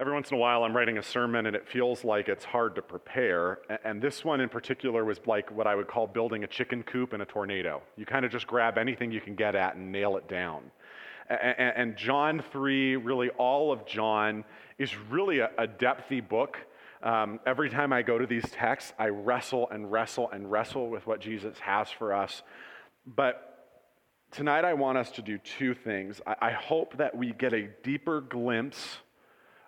Every once in a while, I'm writing a sermon and it feels like it's hard to prepare. And this one in particular was like what I would call building a chicken coop in a tornado. You kind of just grab anything you can get at and nail it down. And John 3, really all of John, is really a, depthy book. Um, every time I go to these texts, I wrestle and wrestle and wrestle with what Jesus has for us. But tonight, I want us to do two things. I, I hope that we get a deeper glimpse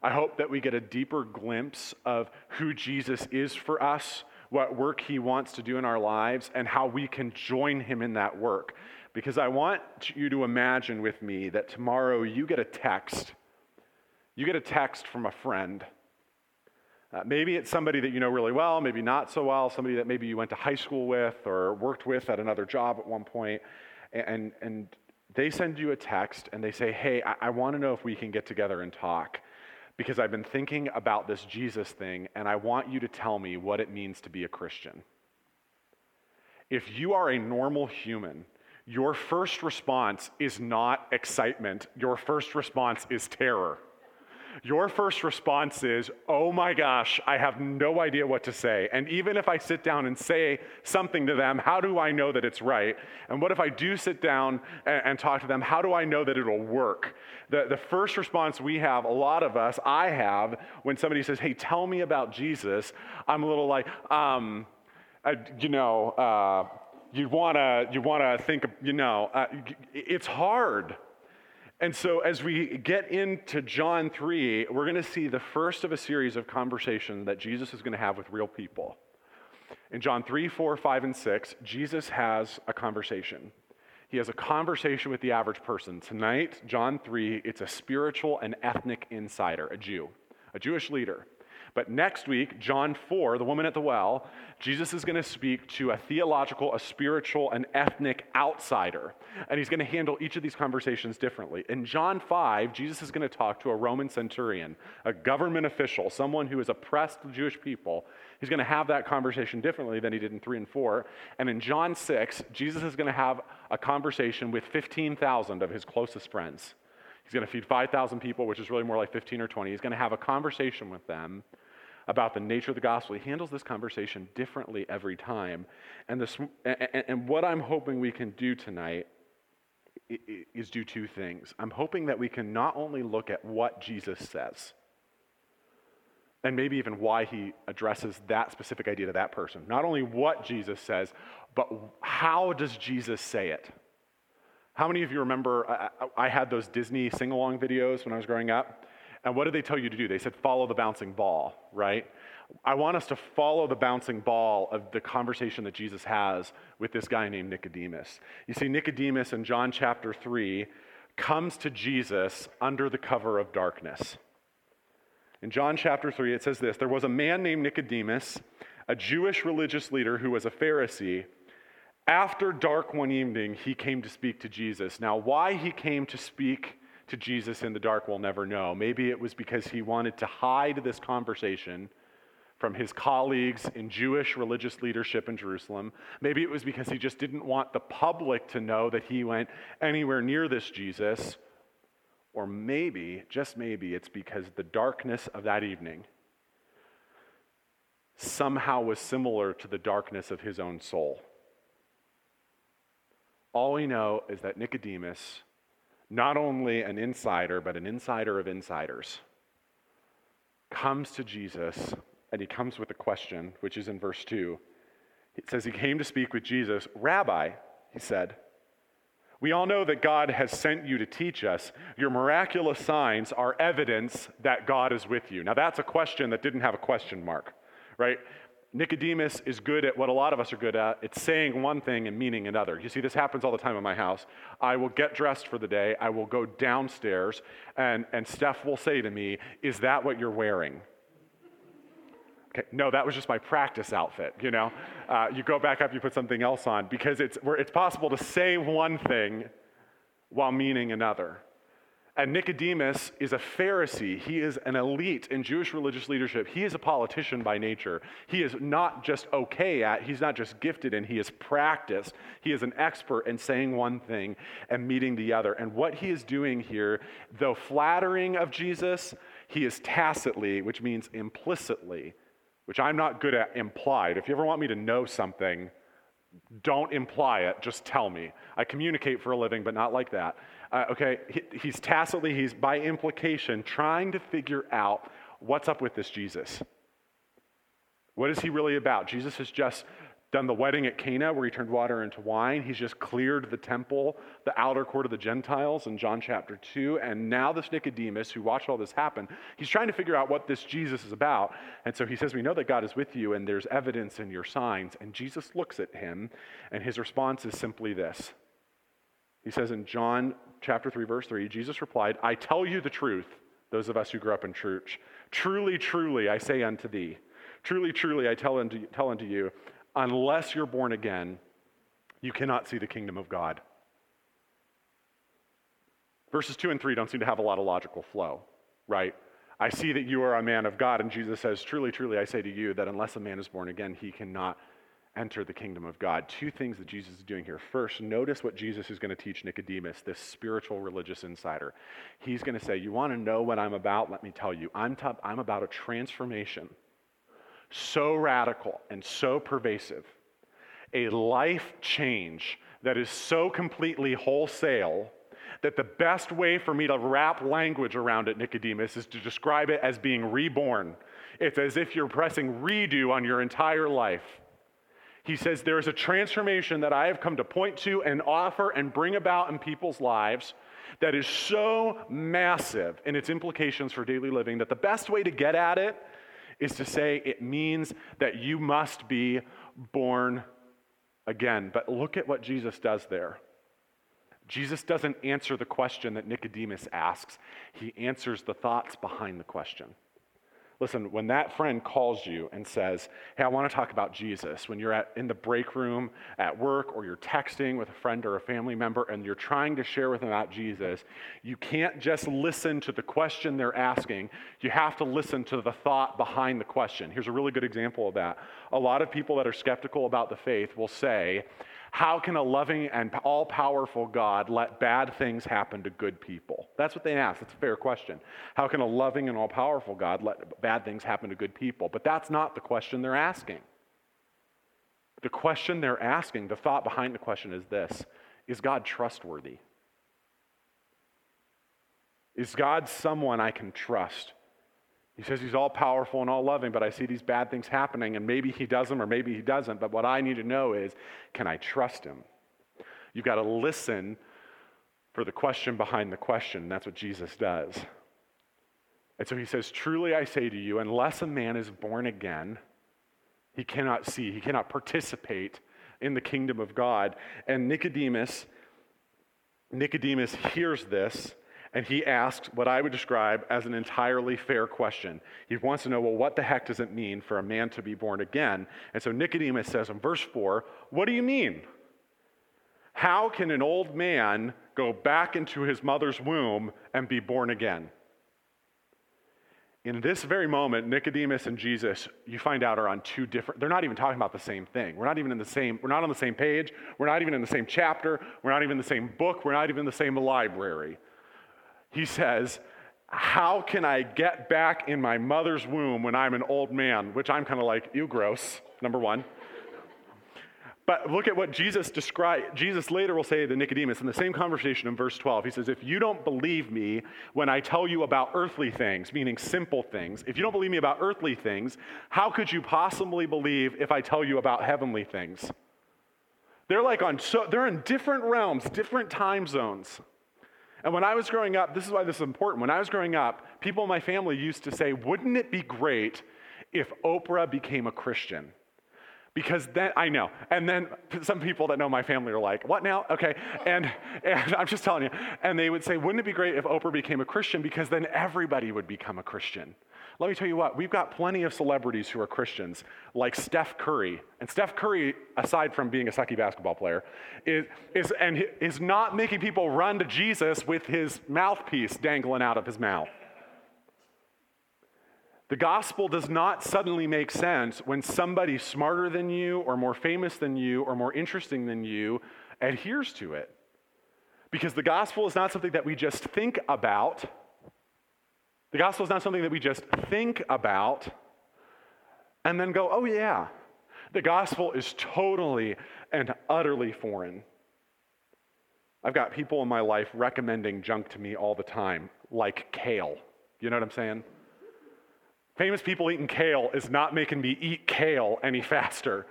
I hope that we get a deeper glimpse of who Jesus is for us, what work he wants to do in our lives, and how we can join him in that work. Because I want you to imagine with me that tomorrow you get a text. You get a text from a friend. Uh, maybe it's somebody that you know really well, maybe not so well, somebody that maybe you went to high school with or worked with at another job at one point, and, and they send you a text and they say, Hey, I, I want to know if we can get together and talk because I've been thinking about this Jesus thing, and I want you to tell me what it means to be a Christian. If you are a normal human, your first response is not excitement, your first response is terror your first response is, oh my gosh, I have no idea what to say. And even if I sit down and say something to them, how do I know that it's right? And what if I do sit down and, and talk to them? How do I know that it'll work? The, the first response we have, a lot of us, I have, when somebody says, hey, tell me about Jesus, I'm a little like, um, uh, you know, uh, you wanna, you wanna think, you know, uh, it's hard. And so, as we get into John 3, we're going to see the first of a series of conversations that Jesus is going to have with real people. In John 3, 4, 5, and 6, Jesus has a conversation. He has a conversation with the average person. Tonight, John 3, it's a spiritual and ethnic insider, a Jew, a Jewish leader. But next week, John 4, the woman at the well, Jesus is going to speak to a theological, a spiritual, an ethnic outsider. And he's going to handle each of these conversations differently. In John 5, Jesus is going to talk to a Roman centurion, a government official, someone who has oppressed the Jewish people. He's going to have that conversation differently than he did in 3 and 4. And in John 6, Jesus is going to have a conversation with 15,000 of his closest friends. He's going to feed 5,000 people, which is really more like 15 or 20. He's going to have a conversation with them about the nature of the gospel. He handles this conversation differently every time. And, this, and, and what I'm hoping we can do tonight is do two things. I'm hoping that we can not only look at what Jesus says, and maybe even why he addresses that specific idea to that person. Not only what Jesus says, but how does Jesus say it? How many of you remember I, I had those Disney sing along videos when I was growing up? And what did they tell you to do? They said, follow the bouncing ball, right? I want us to follow the bouncing ball of the conversation that Jesus has with this guy named Nicodemus. You see, Nicodemus in John chapter 3 comes to Jesus under the cover of darkness. In John chapter 3, it says this There was a man named Nicodemus, a Jewish religious leader who was a Pharisee. After dark one evening, he came to speak to Jesus. Now, why he came to speak to Jesus in the dark, we'll never know. Maybe it was because he wanted to hide this conversation from his colleagues in Jewish religious leadership in Jerusalem. Maybe it was because he just didn't want the public to know that he went anywhere near this Jesus. Or maybe, just maybe, it's because the darkness of that evening somehow was similar to the darkness of his own soul. All we know is that Nicodemus not only an insider, but an insider of insiders, comes to Jesus and he comes with a question, which is in verse 2. It says, He came to speak with Jesus. Rabbi, he said, we all know that God has sent you to teach us. Your miraculous signs are evidence that God is with you. Now, that's a question that didn't have a question mark, right? Nicodemus is good at what a lot of us are good at. It's saying one thing and meaning another. You see, this happens all the time in my house. I will get dressed for the day, I will go downstairs, and, and Steph will say to me, Is that what you're wearing? Okay, no, that was just my practice outfit, you know? Uh, you go back up, you put something else on, because it's, it's possible to say one thing while meaning another. And Nicodemus is a Pharisee. He is an elite in Jewish religious leadership. He is a politician by nature. He is not just okay at, he's not just gifted in, he is practiced. He is an expert in saying one thing and meeting the other. And what he is doing here, though flattering of Jesus, he is tacitly, which means implicitly, which I'm not good at implied. If you ever want me to know something, don't imply it, just tell me. I communicate for a living, but not like that. Uh, okay, he, he's tacitly, he's by implication trying to figure out what's up with this Jesus. What is he really about? Jesus has just done the wedding at Cana where he turned water into wine. He's just cleared the temple, the outer court of the Gentiles in John chapter 2. And now this Nicodemus, who watched all this happen, he's trying to figure out what this Jesus is about. And so he says, We know that God is with you and there's evidence in your signs. And Jesus looks at him and his response is simply this. He says in John chapter 3, verse 3, Jesus replied, I tell you the truth, those of us who grew up in church. Truly, truly, I say unto thee, truly, truly, I tell unto, tell unto you, unless you're born again, you cannot see the kingdom of God. Verses 2 and 3 don't seem to have a lot of logical flow, right? I see that you are a man of God, and Jesus says, Truly, truly, I say to you that unless a man is born again, he cannot enter the kingdom of God. Two things that Jesus is doing here. First, notice what Jesus is going to teach Nicodemus, this spiritual religious insider. He's going to say, You want to know what I'm about? Let me tell you. I'm, t- I'm about a transformation so radical and so pervasive, a life change that is so completely wholesale that the best way for me to wrap language around it, Nicodemus, is to describe it as being reborn. It's as if you're pressing redo on your entire life. He says, There is a transformation that I have come to point to and offer and bring about in people's lives that is so massive in its implications for daily living that the best way to get at it is to say it means that you must be born again. But look at what Jesus does there. Jesus doesn't answer the question that Nicodemus asks, he answers the thoughts behind the question. Listen, when that friend calls you and says, Hey, I want to talk about Jesus, when you're at, in the break room at work or you're texting with a friend or a family member and you're trying to share with them about Jesus, you can't just listen to the question they're asking. You have to listen to the thought behind the question. Here's a really good example of that. A lot of people that are skeptical about the faith will say, how can a loving and all powerful God let bad things happen to good people? That's what they ask. It's a fair question. How can a loving and all powerful God let bad things happen to good people? But that's not the question they're asking. The question they're asking, the thought behind the question is this Is God trustworthy? Is God someone I can trust? He says he's all powerful and all loving, but I see these bad things happening, and maybe he does them or maybe he doesn't. But what I need to know is can I trust him? You've got to listen for the question behind the question. That's what Jesus does. And so he says, Truly I say to you, unless a man is born again, he cannot see, he cannot participate in the kingdom of God. And Nicodemus, Nicodemus hears this and he asks what I would describe as an entirely fair question. He wants to know, well, what the heck does it mean for a man to be born again? And so Nicodemus says in verse 4, What do you mean? How can an old man go back into his mother's womb and be born again? In this very moment, Nicodemus and Jesus, you find out, are on two different, they're not even talking about the same thing. We're not even in the same, we're not on the same page. We're not even in the same chapter. We're not even in the same book. We're not even in the same library he says, How can I get back in my mother's womb when I'm an old man? Which I'm kind of like, You gross, number one. But look at what Jesus described. Jesus later will say to Nicodemus in the same conversation in verse 12. He says, If you don't believe me when I tell you about earthly things, meaning simple things, if you don't believe me about earthly things, how could you possibly believe if I tell you about heavenly things? They're like on, so, they're in different realms, different time zones. And when I was growing up, this is why this is important. When I was growing up, people in my family used to say, Wouldn't it be great if Oprah became a Christian? Because then, I know. And then some people that know my family are like, What now? Okay. And, and I'm just telling you. And they would say, Wouldn't it be great if Oprah became a Christian? Because then everybody would become a Christian. Let me tell you what, we've got plenty of celebrities who are Christians, like Steph Curry. And Steph Curry, aside from being a sucky basketball player, is, is, and is not making people run to Jesus with his mouthpiece dangling out of his mouth. The gospel does not suddenly make sense when somebody smarter than you, or more famous than you, or more interesting than you adheres to it. Because the gospel is not something that we just think about The gospel is not something that we just think about and then go, oh, yeah. The gospel is totally and utterly foreign. I've got people in my life recommending junk to me all the time, like kale. You know what I'm saying? Famous people eating kale is not making me eat kale any faster.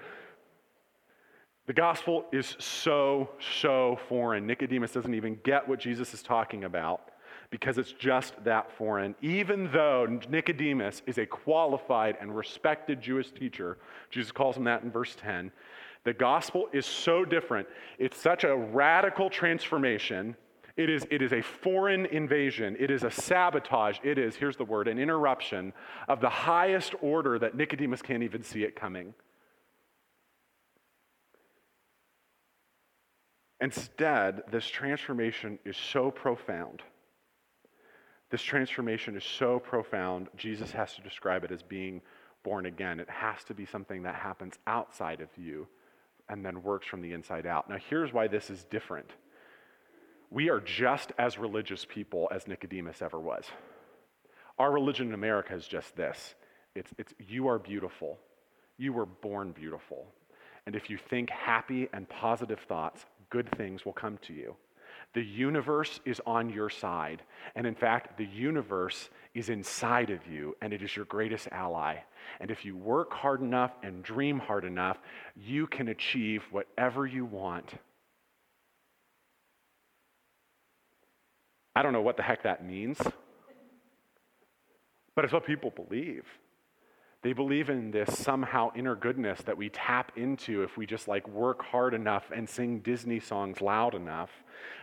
The gospel is so, so foreign. Nicodemus doesn't even get what Jesus is talking about because it's just that foreign. Even though Nicodemus is a qualified and respected Jewish teacher, Jesus calls him that in verse 10, the gospel is so different. It's such a radical transformation. It is, it is a foreign invasion. It is a sabotage. It is, here's the word, an interruption of the highest order that Nicodemus can't even see it coming. Instead, this transformation is so profound. This transformation is so profound, Jesus has to describe it as being born again. It has to be something that happens outside of you and then works from the inside out. Now, here's why this is different. We are just as religious people as Nicodemus ever was. Our religion in America is just this it's, it's you are beautiful. You were born beautiful. And if you think happy and positive thoughts, good things will come to you. The universe is on your side. And in fact, the universe is inside of you, and it is your greatest ally. And if you work hard enough and dream hard enough, you can achieve whatever you want. I don't know what the heck that means, but it's what people believe. They believe in this somehow inner goodness that we tap into if we just like work hard enough and sing Disney songs loud enough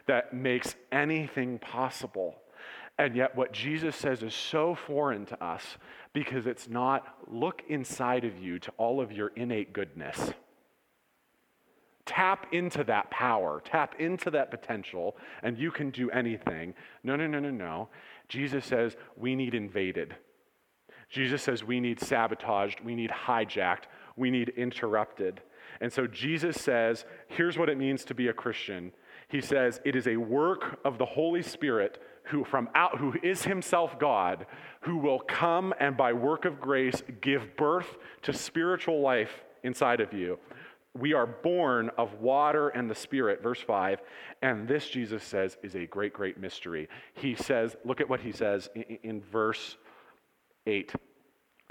that makes anything possible. And yet, what Jesus says is so foreign to us because it's not look inside of you to all of your innate goodness. Tap into that power, tap into that potential, and you can do anything. No, no, no, no, no. Jesus says we need invaded. Jesus says we need sabotaged, we need hijacked, we need interrupted. And so Jesus says, here's what it means to be a Christian. He says, it is a work of the Holy Spirit who from out who is himself God, who will come and by work of grace give birth to spiritual life inside of you. We are born of water and the Spirit, verse 5. And this, Jesus says, is a great, great mystery. He says, look at what he says in, in verse 8.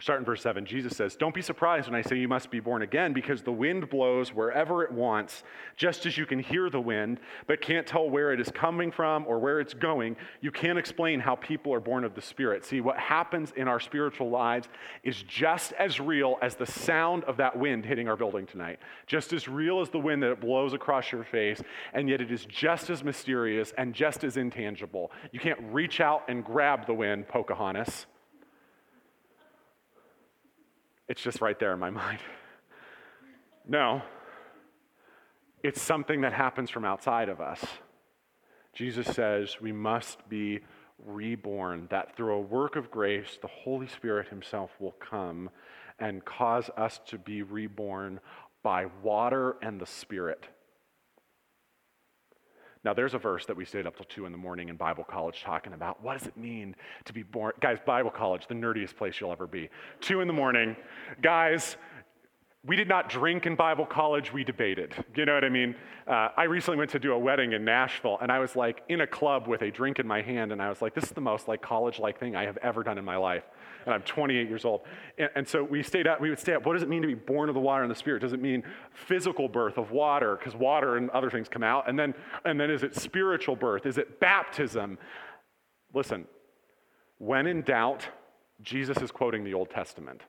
Start in verse 7. Jesus says, Don't be surprised when I say you must be born again, because the wind blows wherever it wants, just as you can hear the wind, but can't tell where it is coming from or where it's going. You can't explain how people are born of the Spirit. See, what happens in our spiritual lives is just as real as the sound of that wind hitting our building tonight, just as real as the wind that it blows across your face, and yet it is just as mysterious and just as intangible. You can't reach out and grab the wind, Pocahontas. It's just right there in my mind. No, it's something that happens from outside of us. Jesus says we must be reborn, that through a work of grace, the Holy Spirit Himself will come and cause us to be reborn by water and the Spirit. Now, there's a verse that we stayed up till 2 in the morning in Bible college talking about what does it mean to be born? Guys, Bible college, the nerdiest place you'll ever be. 2 in the morning. Guys, we did not drink in Bible college, we debated. You know what I mean? Uh, I recently went to do a wedding in Nashville, and I was like in a club with a drink in my hand, and I was like, this is the most like college like thing I have ever done in my life. And I'm 28 years old. And, and so we stayed up, we would stay up. What does it mean to be born of the water and the Spirit? Does it mean physical birth of water? Because water and other things come out. And then, and then is it spiritual birth? Is it baptism? Listen, when in doubt, Jesus is quoting the Old Testament.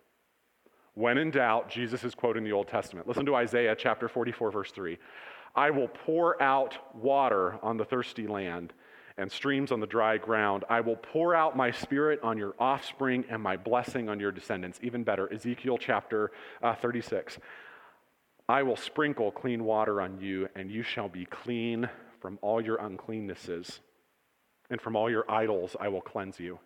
When in doubt, Jesus is quoting the Old Testament. Listen to Isaiah chapter 44, verse 3. I will pour out water on the thirsty land and streams on the dry ground. I will pour out my spirit on your offspring and my blessing on your descendants. Even better, Ezekiel chapter uh, 36. I will sprinkle clean water on you, and you shall be clean from all your uncleannesses, and from all your idols I will cleanse you.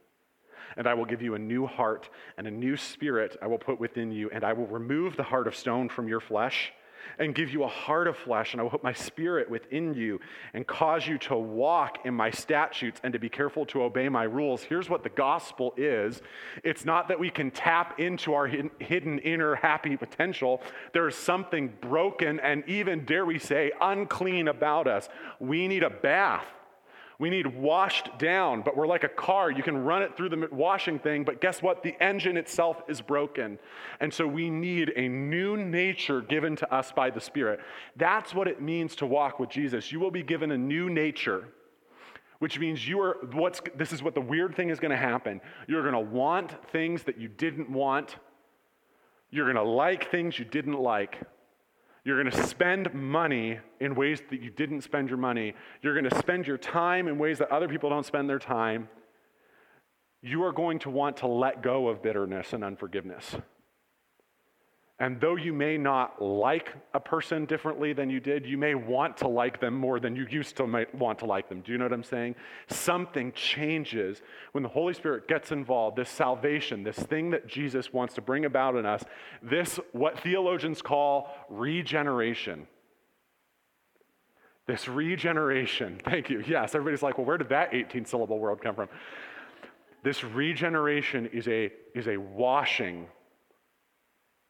And I will give you a new heart and a new spirit I will put within you, and I will remove the heart of stone from your flesh and give you a heart of flesh, and I will put my spirit within you and cause you to walk in my statutes and to be careful to obey my rules. Here's what the gospel is it's not that we can tap into our hidden inner happy potential. There is something broken and even, dare we say, unclean about us. We need a bath. We need washed down, but we're like a car. You can run it through the washing thing, but guess what? The engine itself is broken. And so we need a new nature given to us by the Spirit. That's what it means to walk with Jesus. You will be given a new nature, which means you are what's this is what the weird thing is going to happen. You're going to want things that you didn't want. You're going to like things you didn't like. You're going to spend money in ways that you didn't spend your money. You're going to spend your time in ways that other people don't spend their time. You are going to want to let go of bitterness and unforgiveness. And though you may not like a person differently than you did, you may want to like them more than you used to might want to like them. Do you know what I'm saying? Something changes when the Holy Spirit gets involved. This salvation, this thing that Jesus wants to bring about in us, this, what theologians call regeneration. This regeneration, thank you. Yes, everybody's like, well, where did that 18 syllable word come from? This regeneration is a, is a washing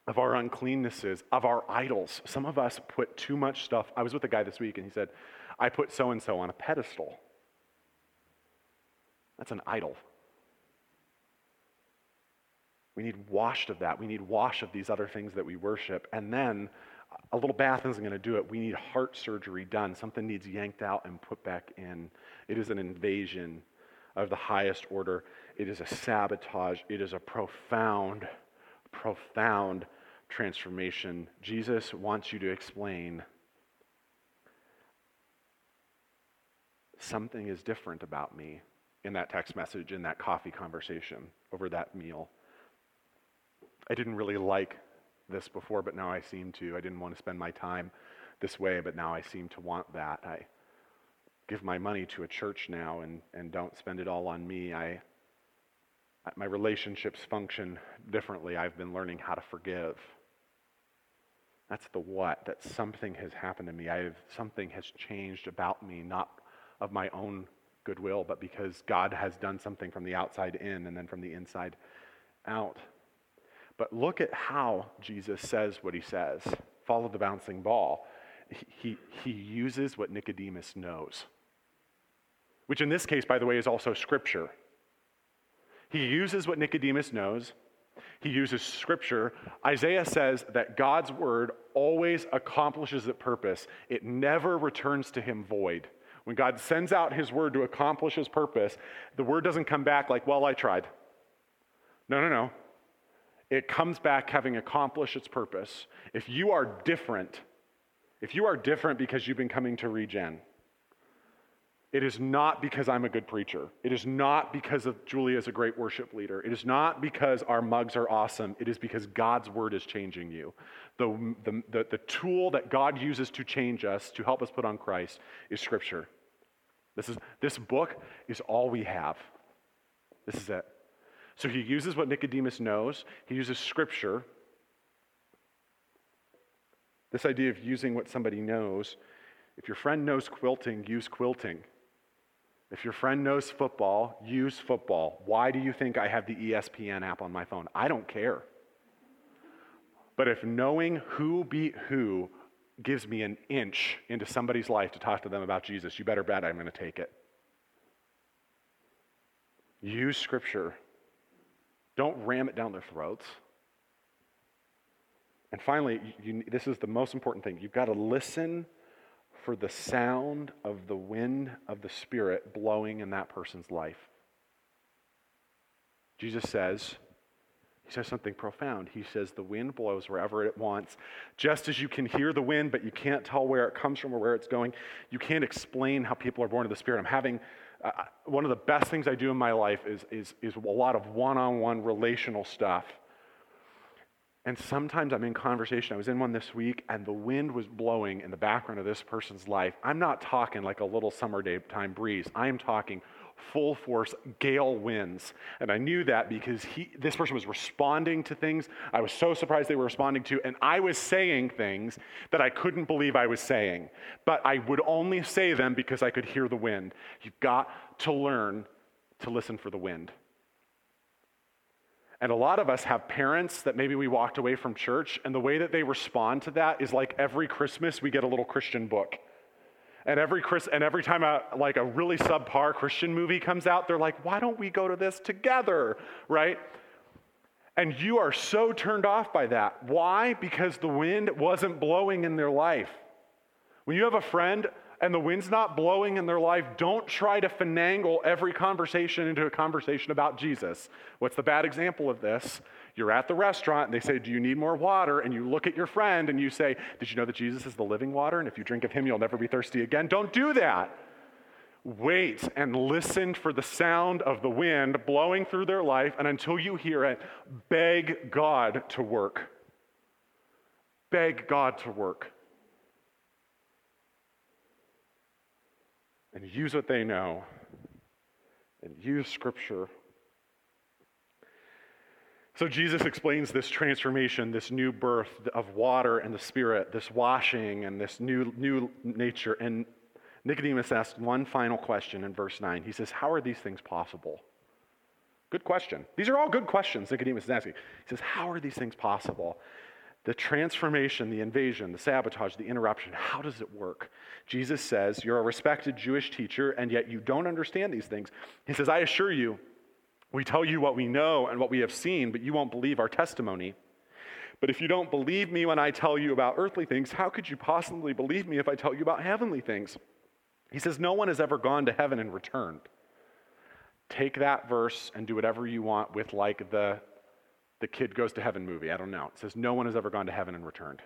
of our uncleannesses, of our idols. Some of us put too much stuff. I was with a guy this week and he said, I put so and so on a pedestal. That's an idol. We need washed of that. We need wash of these other things that we worship. And then a little bath isn't going to do it. We need heart surgery done. Something needs yanked out and put back in. It is an invasion of the highest order. It is a sabotage. It is a profound, profound transformation, Jesus wants you to explain something is different about me in that text message, in that coffee conversation, over that meal. I didn't really like this before, but now I seem to. I didn't want to spend my time this way, but now I seem to want that. I give my money to a church now and, and don't spend it all on me. I, my relationships function differently. I've been learning how to forgive. That's the what, that something has happened to me. I have, something has changed about me, not of my own goodwill, but because God has done something from the outside in and then from the inside out. But look at how Jesus says what he says. Follow the bouncing ball. He, he uses what Nicodemus knows, which in this case, by the way, is also scripture. He uses what Nicodemus knows he uses scripture. Isaiah says that God's word always accomplishes its purpose, it never returns to him void. When God sends out his word to accomplish his purpose, the word doesn't come back like, well, I tried. No, no, no. It comes back having accomplished its purpose. If you are different, if you are different because you've been coming to regen, it is not because I'm a good preacher. It is not because of Julia is a great worship leader. It is not because our mugs are awesome. It is because God's word is changing you. The, the, the, the tool that God uses to change us, to help us put on Christ, is Scripture. This, is, this book is all we have. This is it. So he uses what Nicodemus knows, he uses Scripture. This idea of using what somebody knows. If your friend knows quilting, use quilting. If your friend knows football, use football. Why do you think I have the ESPN app on my phone? I don't care. But if knowing who beat who gives me an inch into somebody's life to talk to them about Jesus, you better bet I'm going to take it. Use Scripture. Don't ram it down their throats. And finally, you, this is the most important thing. You've got to listen for the sound of the wind of the Spirit blowing in that person's life. Jesus says, he says something profound. He says, The wind blows wherever it wants. Just as you can hear the wind, but you can't tell where it comes from or where it's going, you can't explain how people are born of the Spirit. I'm having uh, one of the best things I do in my life is, is, is a lot of one on one relational stuff. And sometimes I'm in conversation. I was in one this week, and the wind was blowing in the background of this person's life. I'm not talking like a little summer daytime breeze. I am talking full force gale winds. And I knew that because he, this person was responding to things I was so surprised they were responding to, and I was saying things that I couldn't believe I was saying. But I would only say them because I could hear the wind. You've got to learn to listen for the wind. And a lot of us have parents that maybe we walked away from church, and the way that they respond to that is like every Christmas we get a little Christian book. And every Chris, and every time a like a really subpar Christian movie comes out, they're like, "Why don't we go to this together?" Right? And you are so turned off by that. Why? Because the wind wasn't blowing in their life. When you have a friend and the wind's not blowing in their life, don't try to finagle every conversation into a conversation about Jesus. What's the bad example of this? You're at the restaurant and they say, Do you need more water? And you look at your friend and you say, Did you know that Jesus is the living water? And if you drink of him, you'll never be thirsty again. Don't do that. Wait and listen for the sound of the wind blowing through their life, and until you hear it, beg God to work. Beg God to work. And use what they know and use Scripture. So Jesus explains this transformation, this new birth of water and the Spirit, this washing and this new, new nature. And Nicodemus asks one final question in verse 9. He says, How are these things possible? Good question. These are all good questions Nicodemus is asking. He says, How are these things possible? The transformation, the invasion, the sabotage, the interruption, how does it work? Jesus says, You're a respected Jewish teacher, and yet you don't understand these things. He says, I assure you, we tell you what we know and what we have seen, but you won't believe our testimony. But if you don't believe me when I tell you about earthly things, how could you possibly believe me if I tell you about heavenly things? He says, No one has ever gone to heaven and returned. Take that verse and do whatever you want with, like, the the kid goes to heaven movie. I don't know. It says no one has ever gone to heaven and returned.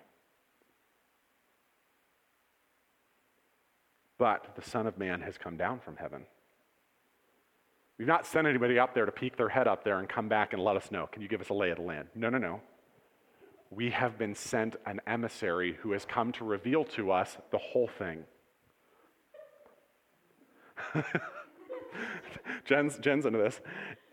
But the Son of Man has come down from heaven. We've not sent anybody up there to peek their head up there and come back and let us know. Can you give us a lay of the land? No, no, no. We have been sent an emissary who has come to reveal to us the whole thing. Jen's, Jen's into this.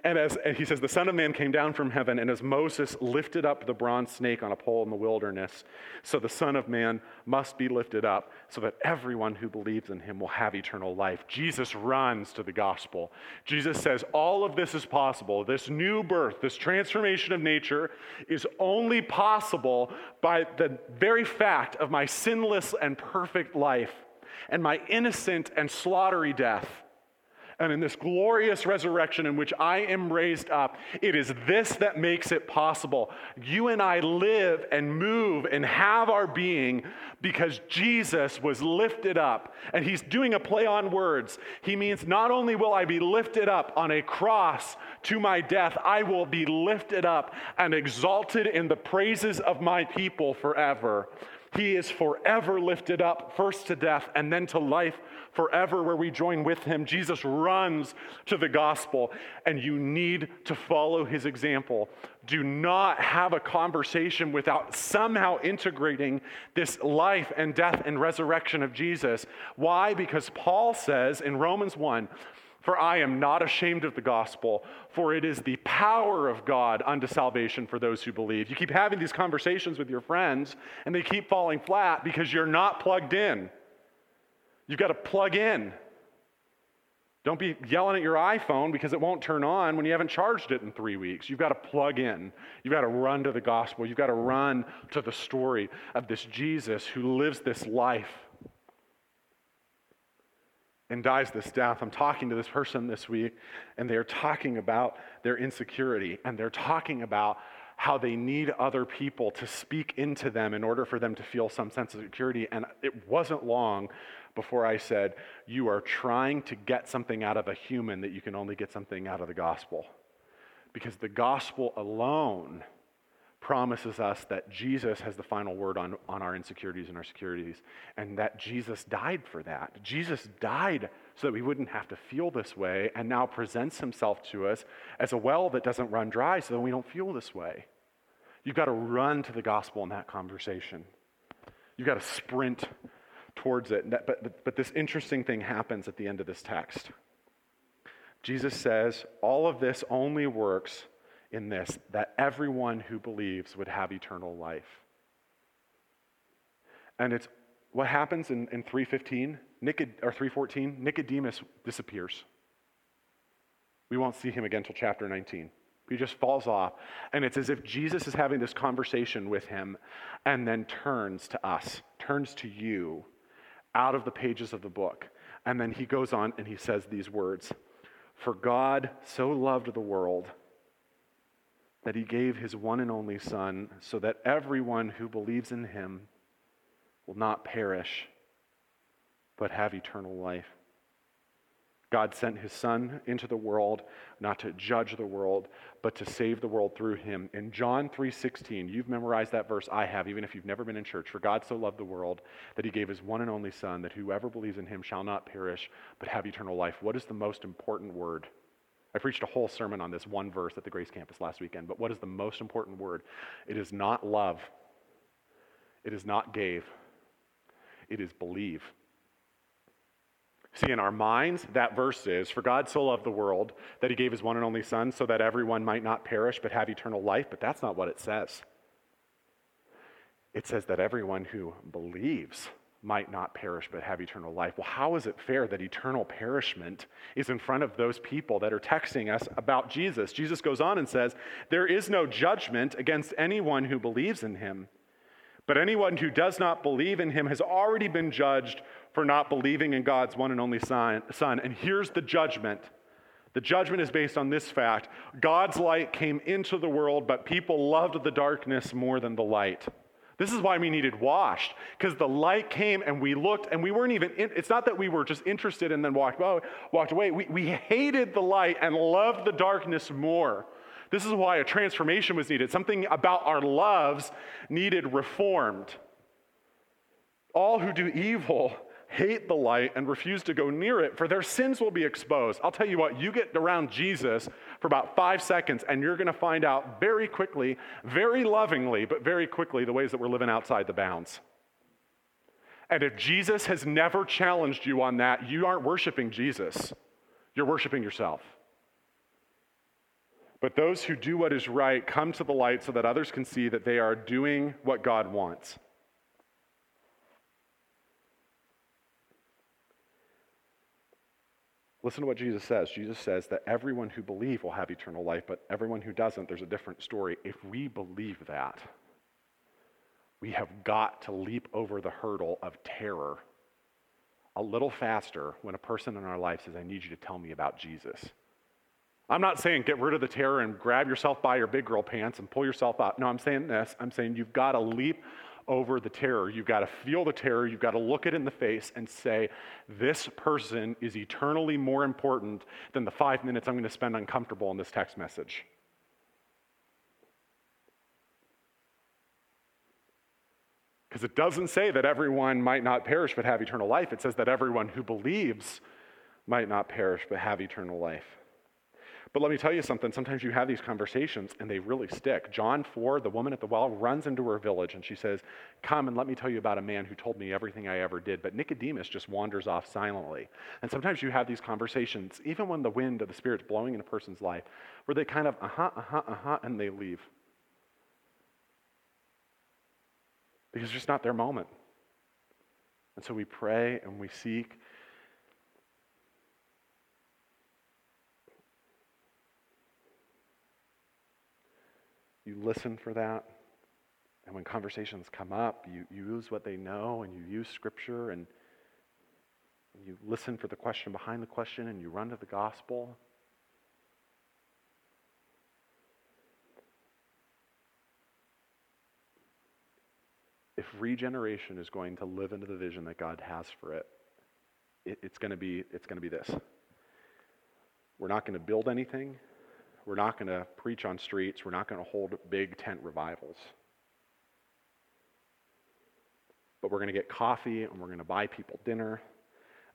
And as and he says, the Son of Man came down from heaven, and as Moses lifted up the bronze snake on a pole in the wilderness, so the Son of Man must be lifted up, so that everyone who believes in him will have eternal life. Jesus runs to the gospel. Jesus says, All of this is possible. This new birth, this transformation of nature is only possible by the very fact of my sinless and perfect life and my innocent and slaughtery death and in this glorious resurrection in which I am raised up, it is this that makes it possible. You and I live and move and have our being because Jesus was lifted up. And he's doing a play on words. He means not only will I be lifted up on a cross to my death, I will be lifted up and exalted in the praises of my people forever. He is forever lifted up, first to death and then to life forever, where we join with him. Jesus runs to the gospel, and you need to follow his example. Do not have a conversation without somehow integrating this life and death and resurrection of Jesus. Why? Because Paul says in Romans 1 for I am not ashamed of the gospel, for it is the power of God unto salvation for those who believe. You keep having these conversations with your friends, and they keep falling flat because you're not plugged in. You've got to plug in. Don't be yelling at your iPhone because it won't turn on when you haven't charged it in three weeks. You've got to plug in. You've got to run to the gospel. You've got to run to the story of this Jesus who lives this life and dies this death. I'm talking to this person this week, and they're talking about their insecurity, and they're talking about how they need other people to speak into them in order for them to feel some sense of security. And it wasn't long before I said, You are trying to get something out of a human that you can only get something out of the gospel. Because the gospel alone promises us that Jesus has the final word on, on our insecurities and our securities, and that Jesus died for that. Jesus died so that we wouldn't have to feel this way, and now presents himself to us as a well that doesn't run dry so that we don't feel this way. You've got to run to the gospel in that conversation. You've got to sprint towards it. But, but, but this interesting thing happens at the end of this text. Jesus says all of this only works in this that everyone who believes would have eternal life. And it's what happens in, in 315 Nicod- or 314 Nicodemus disappears. We won't see him again until chapter 19. He just falls off. And it's as if Jesus is having this conversation with him and then turns to us, turns to you out of the pages of the book. And then he goes on and he says these words For God so loved the world that he gave his one and only Son, so that everyone who believes in him will not perish, but have eternal life. God sent his son into the world not to judge the world, but to save the world through him. In John 3:16, you've memorized that verse, I have, even if you've never been in church. For God so loved the world that he gave his one and only son that whoever believes in him shall not perish, but have eternal life. What is the most important word? I preached a whole sermon on this one verse at the Grace Campus last weekend, but what is the most important word? It is not love. It is not gave. It is believe. See, in our minds, that verse is For God so loved the world that he gave his one and only Son so that everyone might not perish but have eternal life. But that's not what it says. It says that everyone who believes might not perish but have eternal life. Well, how is it fair that eternal perishment is in front of those people that are texting us about Jesus? Jesus goes on and says, There is no judgment against anyone who believes in him. But anyone who does not believe in him has already been judged for not believing in God's one and only son. And here's the judgment. The judgment is based on this fact God's light came into the world, but people loved the darkness more than the light. This is why we needed washed, because the light came and we looked and we weren't even, in, it's not that we were just interested and then walked, walked away. We, we hated the light and loved the darkness more. This is why a transformation was needed. Something about our loves needed reformed. All who do evil hate the light and refuse to go near it, for their sins will be exposed. I'll tell you what, you get around Jesus for about five seconds, and you're going to find out very quickly, very lovingly, but very quickly, the ways that we're living outside the bounds. And if Jesus has never challenged you on that, you aren't worshiping Jesus, you're worshiping yourself. But those who do what is right come to the light so that others can see that they are doing what God wants. Listen to what Jesus says. Jesus says that everyone who believes will have eternal life, but everyone who doesn't, there's a different story. If we believe that, we have got to leap over the hurdle of terror a little faster when a person in our life says, I need you to tell me about Jesus. I'm not saying get rid of the terror and grab yourself by your big girl pants and pull yourself up. No, I'm saying this. I'm saying you've got to leap over the terror. You've got to feel the terror. You've got to look it in the face and say, this person is eternally more important than the five minutes I'm going to spend uncomfortable in this text message. Because it doesn't say that everyone might not perish but have eternal life. It says that everyone who believes might not perish but have eternal life. But let me tell you something. Sometimes you have these conversations and they really stick. John 4, the woman at the well, runs into her village and she says, Come and let me tell you about a man who told me everything I ever did. But Nicodemus just wanders off silently. And sometimes you have these conversations, even when the wind of the Spirit's blowing in a person's life, where they kind of, uh huh, uh huh, uh huh, and they leave. Because it's just not their moment. And so we pray and we seek You listen for that. And when conversations come up, you, you use what they know and you use scripture and you listen for the question behind the question and you run to the gospel. If regeneration is going to live into the vision that God has for it, it it's going to be it's going to be this. We're not going to build anything. We're not going to preach on streets. We're not going to hold big tent revivals. But we're going to get coffee and we're going to buy people dinner.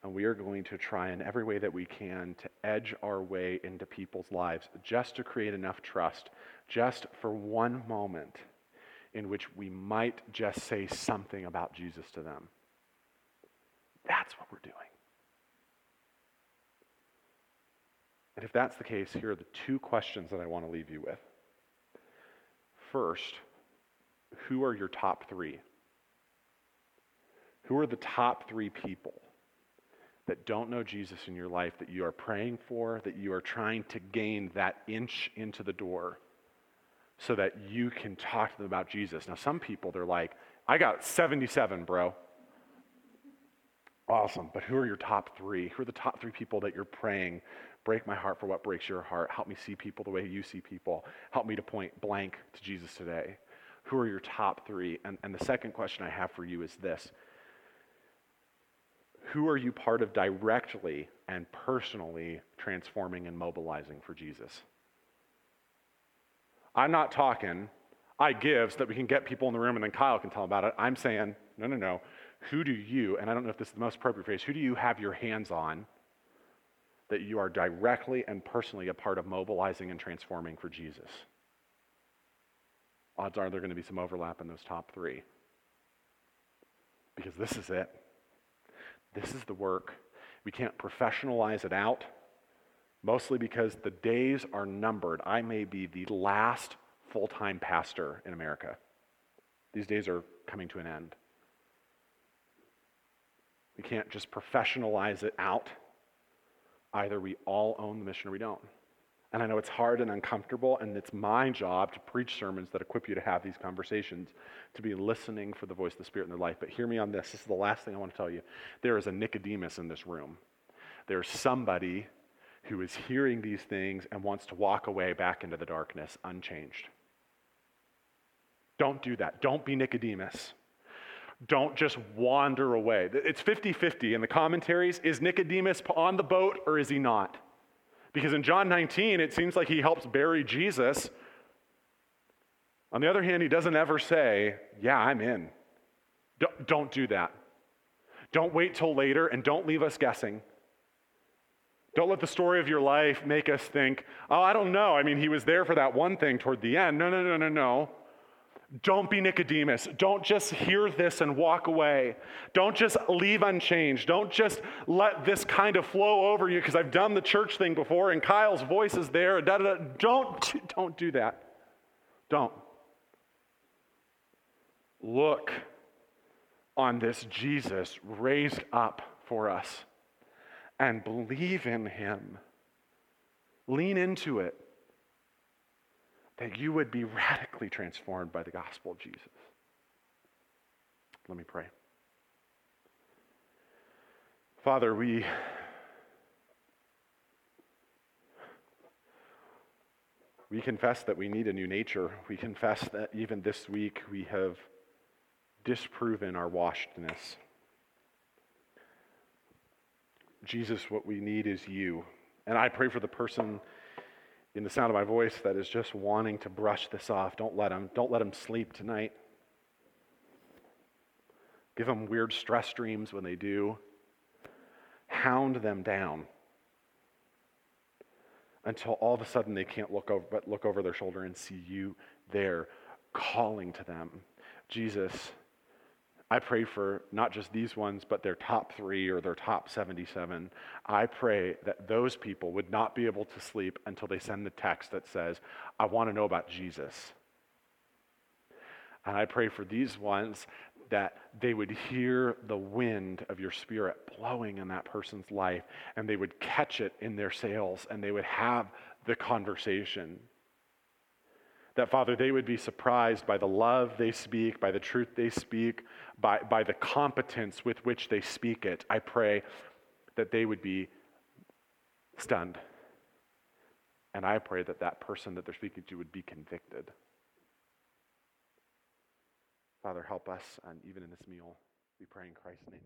And we are going to try in every way that we can to edge our way into people's lives just to create enough trust, just for one moment in which we might just say something about Jesus to them. That's what we're doing. And if that's the case, here are the two questions that I want to leave you with. First, who are your top three? Who are the top three people that don't know Jesus in your life that you are praying for, that you are trying to gain that inch into the door so that you can talk to them about Jesus? Now, some people, they're like, I got 77, bro. Awesome. But who are your top three? Who are the top three people that you're praying? Break my heart for what breaks your heart. Help me see people the way you see people. Help me to point blank to Jesus today. Who are your top three? And, and the second question I have for you is this Who are you part of directly and personally transforming and mobilizing for Jesus? I'm not talking, I give so that we can get people in the room and then Kyle can tell about it. I'm saying, no, no, no. Who do you, and I don't know if this is the most appropriate phrase, who do you have your hands on that you are directly and personally a part of mobilizing and transforming for Jesus? Odds are there going to be some overlap in those top three. Because this is it. This is the work. We can't professionalize it out, mostly because the days are numbered. I may be the last full time pastor in America. These days are coming to an end. We can't just professionalize it out. Either we all own the mission or we don't. And I know it's hard and uncomfortable, and it's my job to preach sermons that equip you to have these conversations, to be listening for the voice of the Spirit in their life. But hear me on this. This is the last thing I want to tell you. There is a Nicodemus in this room. There's somebody who is hearing these things and wants to walk away back into the darkness unchanged. Don't do that. Don't be Nicodemus. Don't just wander away. It's 50 50 in the commentaries. Is Nicodemus on the boat or is he not? Because in John 19, it seems like he helps bury Jesus. On the other hand, he doesn't ever say, Yeah, I'm in. Don't do that. Don't wait till later and don't leave us guessing. Don't let the story of your life make us think, oh, I don't know. I mean, he was there for that one thing toward the end. No, no, no, no, no. Don't be Nicodemus. Don't just hear this and walk away. Don't just leave unchanged. Don't just let this kind of flow over you because I've done the church thing before and Kyle's voice is there. Da, da, da. Don't, don't do that. Don't. Look on this Jesus raised up for us and believe in him. Lean into it that you would be radically transformed by the gospel of Jesus. Let me pray. Father, we we confess that we need a new nature. We confess that even this week we have disproven our washedness. Jesus, what we need is you. And I pray for the person in the sound of my voice that is just wanting to brush this off. Don't let them, don't let them sleep tonight. Give them weird stress dreams when they do. Hound them down until all of a sudden they can't look over but look over their shoulder and see you there calling to them. Jesus, I pray for not just these ones, but their top three or their top 77. I pray that those people would not be able to sleep until they send the text that says, I want to know about Jesus. And I pray for these ones that they would hear the wind of your spirit blowing in that person's life and they would catch it in their sails and they would have the conversation that, Father, they would be surprised by the love they speak, by the truth they speak, by, by the competence with which they speak it. I pray that they would be stunned. And I pray that that person that they're speaking to would be convicted. Father, help us, and even in this meal, we pray in Christ's name.